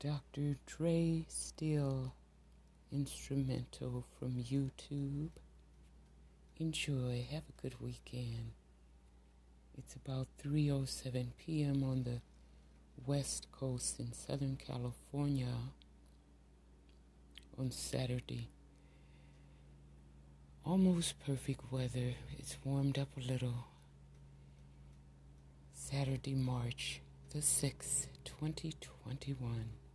Dr. Dre Steele, instrumental from YouTube. Enjoy. Have a good weekend. It's about 3:07 p.m. on the West Coast in Southern California on Saturday. Almost perfect weather. It's warmed up a little. Saturday, March the 6th, 2021.